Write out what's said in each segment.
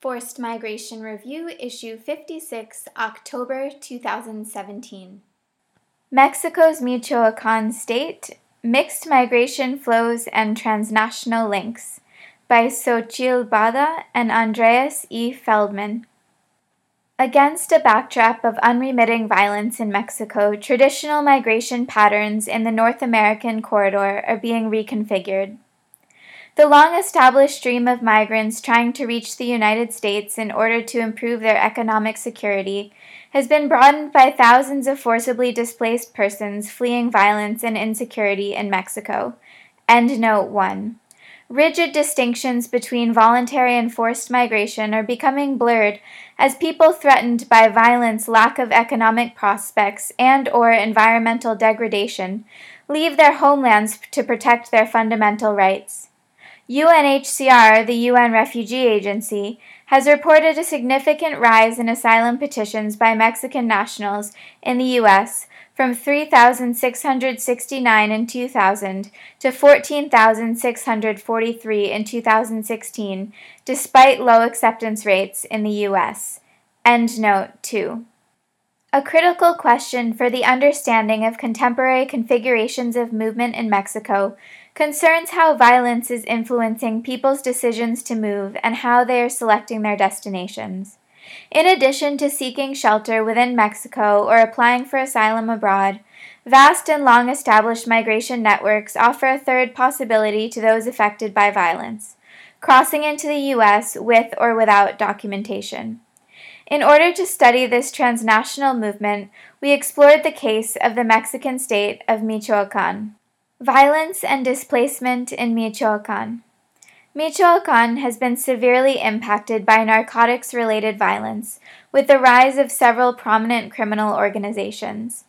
Forced Migration Review, Issue 56, October 2017. Mexico's Michoacan State Mixed Migration Flows and Transnational Links by Xochitl Bada and Andreas E. Feldman. Against a backdrop of unremitting violence in Mexico, traditional migration patterns in the North American corridor are being reconfigured. The long established stream of migrants trying to reach the United States in order to improve their economic security has been broadened by thousands of forcibly displaced persons fleeing violence and insecurity in Mexico. End note 1. Rigid distinctions between voluntary and forced migration are becoming blurred as people threatened by violence, lack of economic prospects, and or environmental degradation leave their homelands to protect their fundamental rights. UNHCR, the UN Refugee Agency, has reported a significant rise in asylum petitions by Mexican nationals in the U.S. from 3,669 in 2000 to 14,643 in 2016, despite low acceptance rates in the U.S. End note 2. A critical question for the understanding of contemporary configurations of movement in Mexico concerns how violence is influencing people's decisions to move and how they are selecting their destinations. In addition to seeking shelter within Mexico or applying for asylum abroad, vast and long established migration networks offer a third possibility to those affected by violence crossing into the U.S. with or without documentation. In order to study this transnational movement, we explored the case of the Mexican state of Michoacan. Violence and displacement in Michoacan. Michoacan has been severely impacted by narcotics related violence, with the rise of several prominent criminal organizations.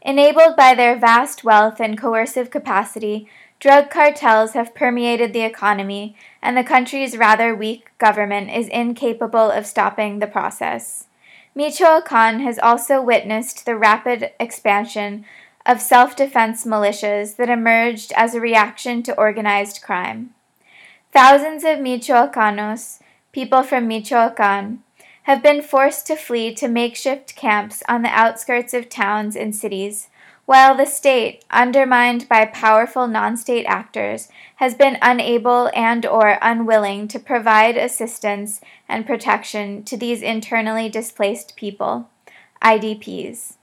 Enabled by their vast wealth and coercive capacity, drug cartels have permeated the economy, and the country's rather weak government is incapable of stopping the process. Michoacan has also witnessed the rapid expansion of self defense militias that emerged as a reaction to organized crime. Thousands of Michoacanos, people from Michoacan, have been forced to flee to makeshift camps on the outskirts of towns and cities, while the state, undermined by powerful non-state actors, has been unable and or unwilling to provide assistance and protection to these internally displaced people, IDPs.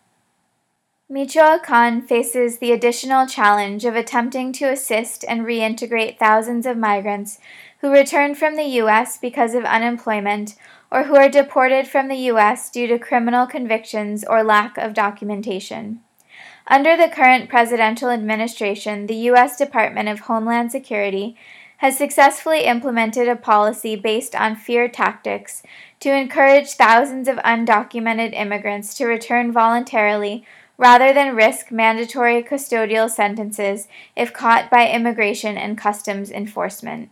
Michoacan faces the additional challenge of attempting to assist and reintegrate thousands of migrants who return from the U.S. because of unemployment or who are deported from the U.S. due to criminal convictions or lack of documentation. Under the current presidential administration, the U.S. Department of Homeland Security has successfully implemented a policy based on fear tactics to encourage thousands of undocumented immigrants to return voluntarily rather than risk mandatory custodial sentences if caught by immigration and customs enforcement.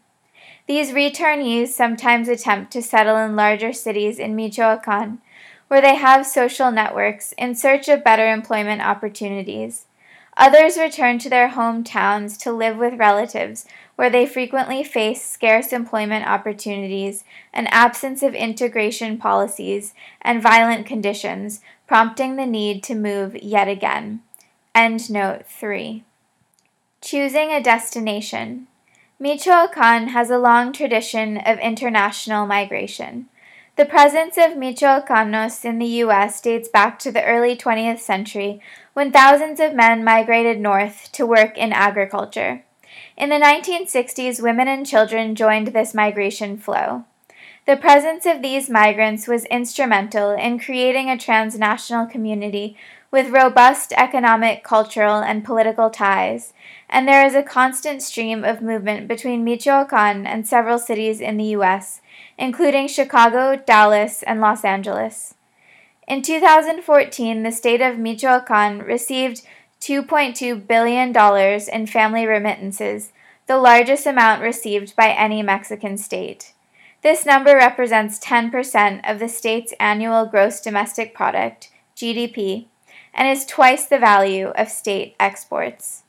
These returnees sometimes attempt to settle in larger cities in Michoacan, where they have social networks in search of better employment opportunities. Others return to their hometowns to live with relatives, where they frequently face scarce employment opportunities, an absence of integration policies, and violent conditions, prompting the need to move yet again. End note 3. Choosing a destination. Michoacan has a long tradition of international migration. The presence of Michoacanos in the U.S. dates back to the early 20th century when thousands of men migrated north to work in agriculture. In the 1960s, women and children joined this migration flow. The presence of these migrants was instrumental in creating a transnational community with robust economic, cultural, and political ties, and there is a constant stream of movement between Michoacan and several cities in the U.S., including Chicago, Dallas, and Los Angeles. In 2014, the state of Michoacan received $2.2 billion in family remittances, the largest amount received by any Mexican state. This number represents 10% of the state's annual gross domestic product, GDP, and is twice the value of state exports.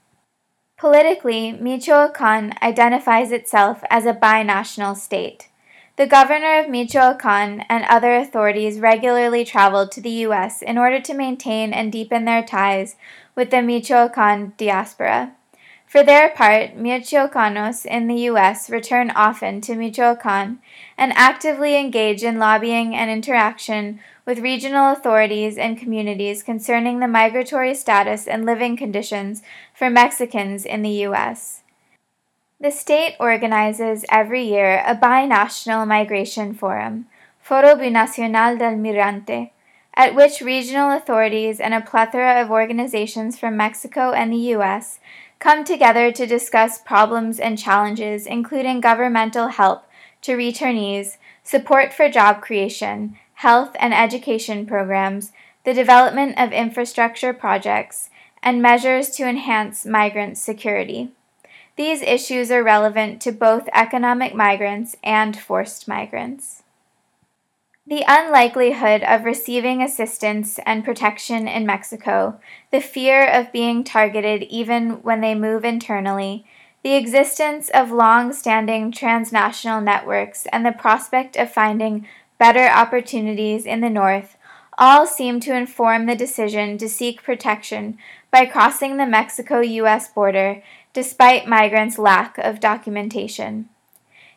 Politically, Michoacan identifies itself as a binational state. the governor of Michoacan and other authorities regularly traveled to the U.S. in order to maintain and deepen their ties with the Michoacan diaspora. For their part, Michoacanos in the U.S. return often to Michoacan and actively engage in lobbying and interaction with regional authorities and communities concerning the migratory status and living conditions for Mexicans in the U.S. The state organizes every year a binational migration forum, Foro Binacional del Migrante, at which regional authorities and a plethora of organizations from Mexico and the U.S. come together to discuss problems and challenges, including governmental help to returnees, support for job creation, health and education programs, the development of infrastructure projects, and measures to enhance migrant security. These issues are relevant to both economic migrants and forced migrants. The unlikelihood of receiving assistance and protection in Mexico, the fear of being targeted even when they move internally, the existence of long standing transnational networks, and the prospect of finding better opportunities in the North all seem to inform the decision to seek protection by crossing the Mexico US border despite migrants' lack of documentation.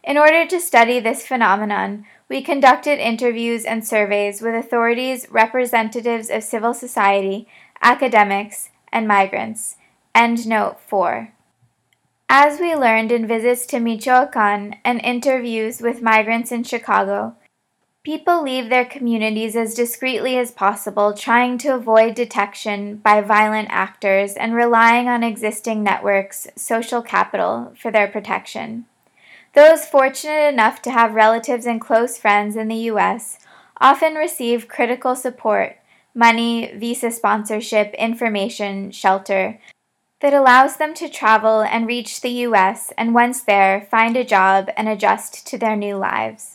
In order to study this phenomenon, we conducted interviews and surveys with authorities, representatives of civil society, academics, and migrants. End note 4. As we learned in visits to Michoacan and interviews with migrants in Chicago, People leave their communities as discreetly as possible, trying to avoid detection by violent actors and relying on existing networks, social capital, for their protection. Those fortunate enough to have relatives and close friends in the U.S. often receive critical support money, visa sponsorship, information, shelter that allows them to travel and reach the U.S. and once there, find a job and adjust to their new lives.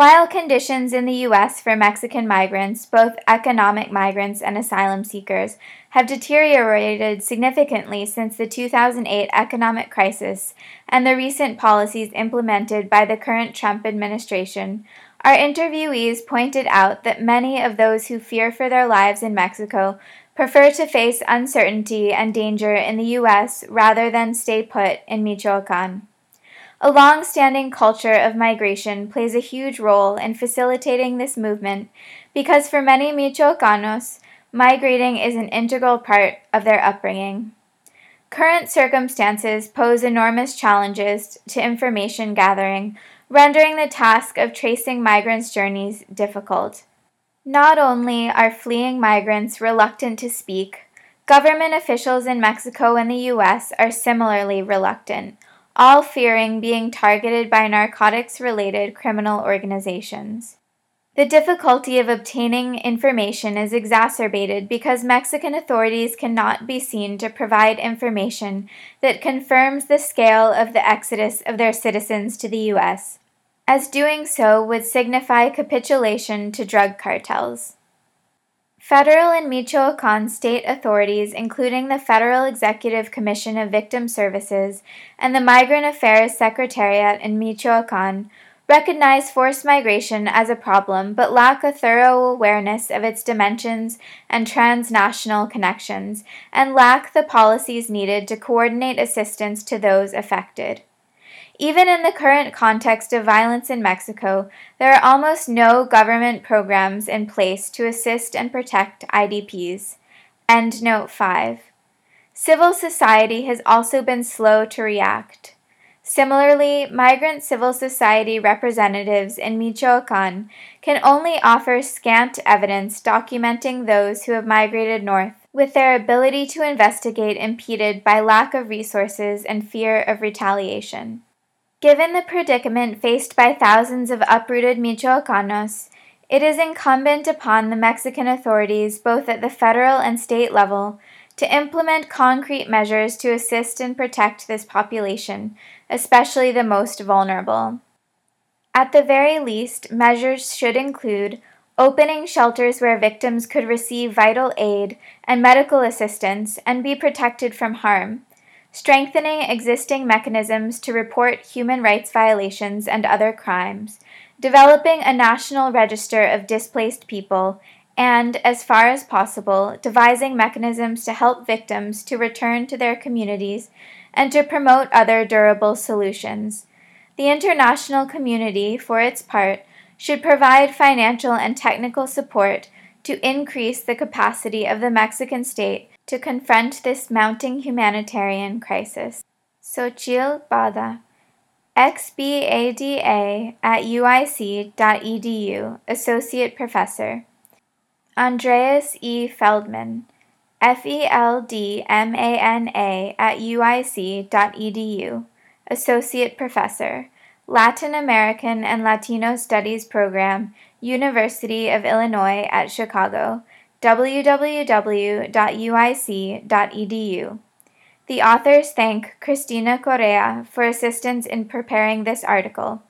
While conditions in the U.S. for Mexican migrants, both economic migrants and asylum seekers, have deteriorated significantly since the 2008 economic crisis and the recent policies implemented by the current Trump administration, our interviewees pointed out that many of those who fear for their lives in Mexico prefer to face uncertainty and danger in the U.S. rather than stay put in Michoacan. A long standing culture of migration plays a huge role in facilitating this movement because for many Michoacanos, migrating is an integral part of their upbringing. Current circumstances pose enormous challenges to information gathering, rendering the task of tracing migrants' journeys difficult. Not only are fleeing migrants reluctant to speak, government officials in Mexico and the U.S. are similarly reluctant all fearing being targeted by narcotics related criminal organizations. The difficulty of obtaining information is exacerbated because Mexican authorities cannot be seen to provide information that confirms the scale of the exodus of their citizens to the U.S., as doing so would signify capitulation to drug cartels. Federal and Michoacan state authorities, including the Federal Executive Commission of Victim Services and the Migrant Affairs Secretariat in Michoacan, recognize forced migration as a problem but lack a thorough awareness of its dimensions and transnational connections, and lack the policies needed to coordinate assistance to those affected. Even in the current context of violence in Mexico, there are almost no government programs in place to assist and protect IDPs. End note 5. Civil society has also been slow to react. Similarly, migrant civil society representatives in Michoacan can only offer scant evidence documenting those who have migrated north, with their ability to investigate impeded by lack of resources and fear of retaliation. Given the predicament faced by thousands of uprooted Michoacanos, it is incumbent upon the Mexican authorities, both at the federal and state level, to implement concrete measures to assist and protect this population, especially the most vulnerable. At the very least, measures should include opening shelters where victims could receive vital aid and medical assistance and be protected from harm strengthening existing mechanisms to report human rights violations and other crimes, developing a national register of displaced people, and, as far as possible, devising mechanisms to help victims to return to their communities and to promote other durable solutions. The international community, for its part, should provide financial and technical support to increase the capacity of the Mexican state to confront this mounting humanitarian crisis. Xochitl Bada, XBADA at UIC.edu, Associate Professor. Andreas E. Feldman, FELDMANA at UIC.edu, Associate Professor, Latin American and Latino Studies Program, University of Illinois at Chicago, www.uic.edu. The authors thank Cristina Correa for assistance in preparing this article.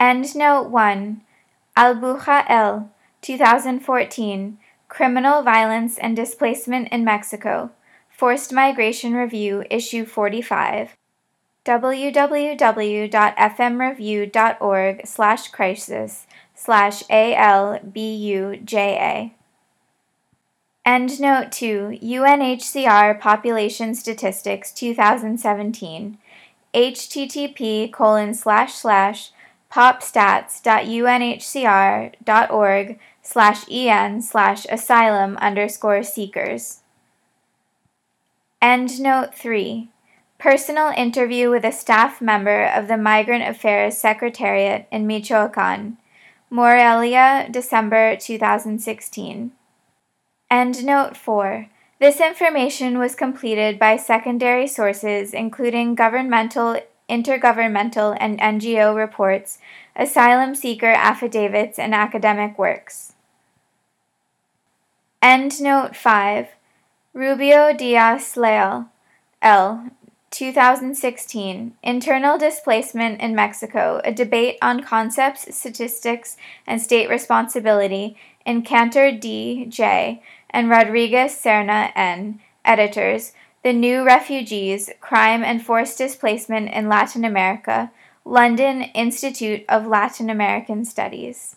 Endnote 1 Albuja L. 2014 Criminal Violence and Displacement in Mexico. Forced Migration Review, Issue 45. www.fmreview.org slash crisis slash ALBUJA. Endnote 2 UNHCR Population Statistics 2017 http colon slash slash popstats.unhcr.org slash en slash asylum underscore seekers. Endnote 3 Personal interview with a staff member of the Migrant Affairs Secretariat in Michoacan. Morelia, December 2016. Endnote 4 This information was completed by secondary sources, including governmental, intergovernmental, and NGO reports, asylum seeker affidavits, and academic works. Endnote 5 Rubio Diaz Leal, L. 2016 Internal Displacement in Mexico A Debate on Concepts, Statistics, and State Responsibility in Cantor D. J. and Rodriguez Serna N. Editors The New Refugees Crime and Forced Displacement in Latin America, London Institute of Latin American Studies.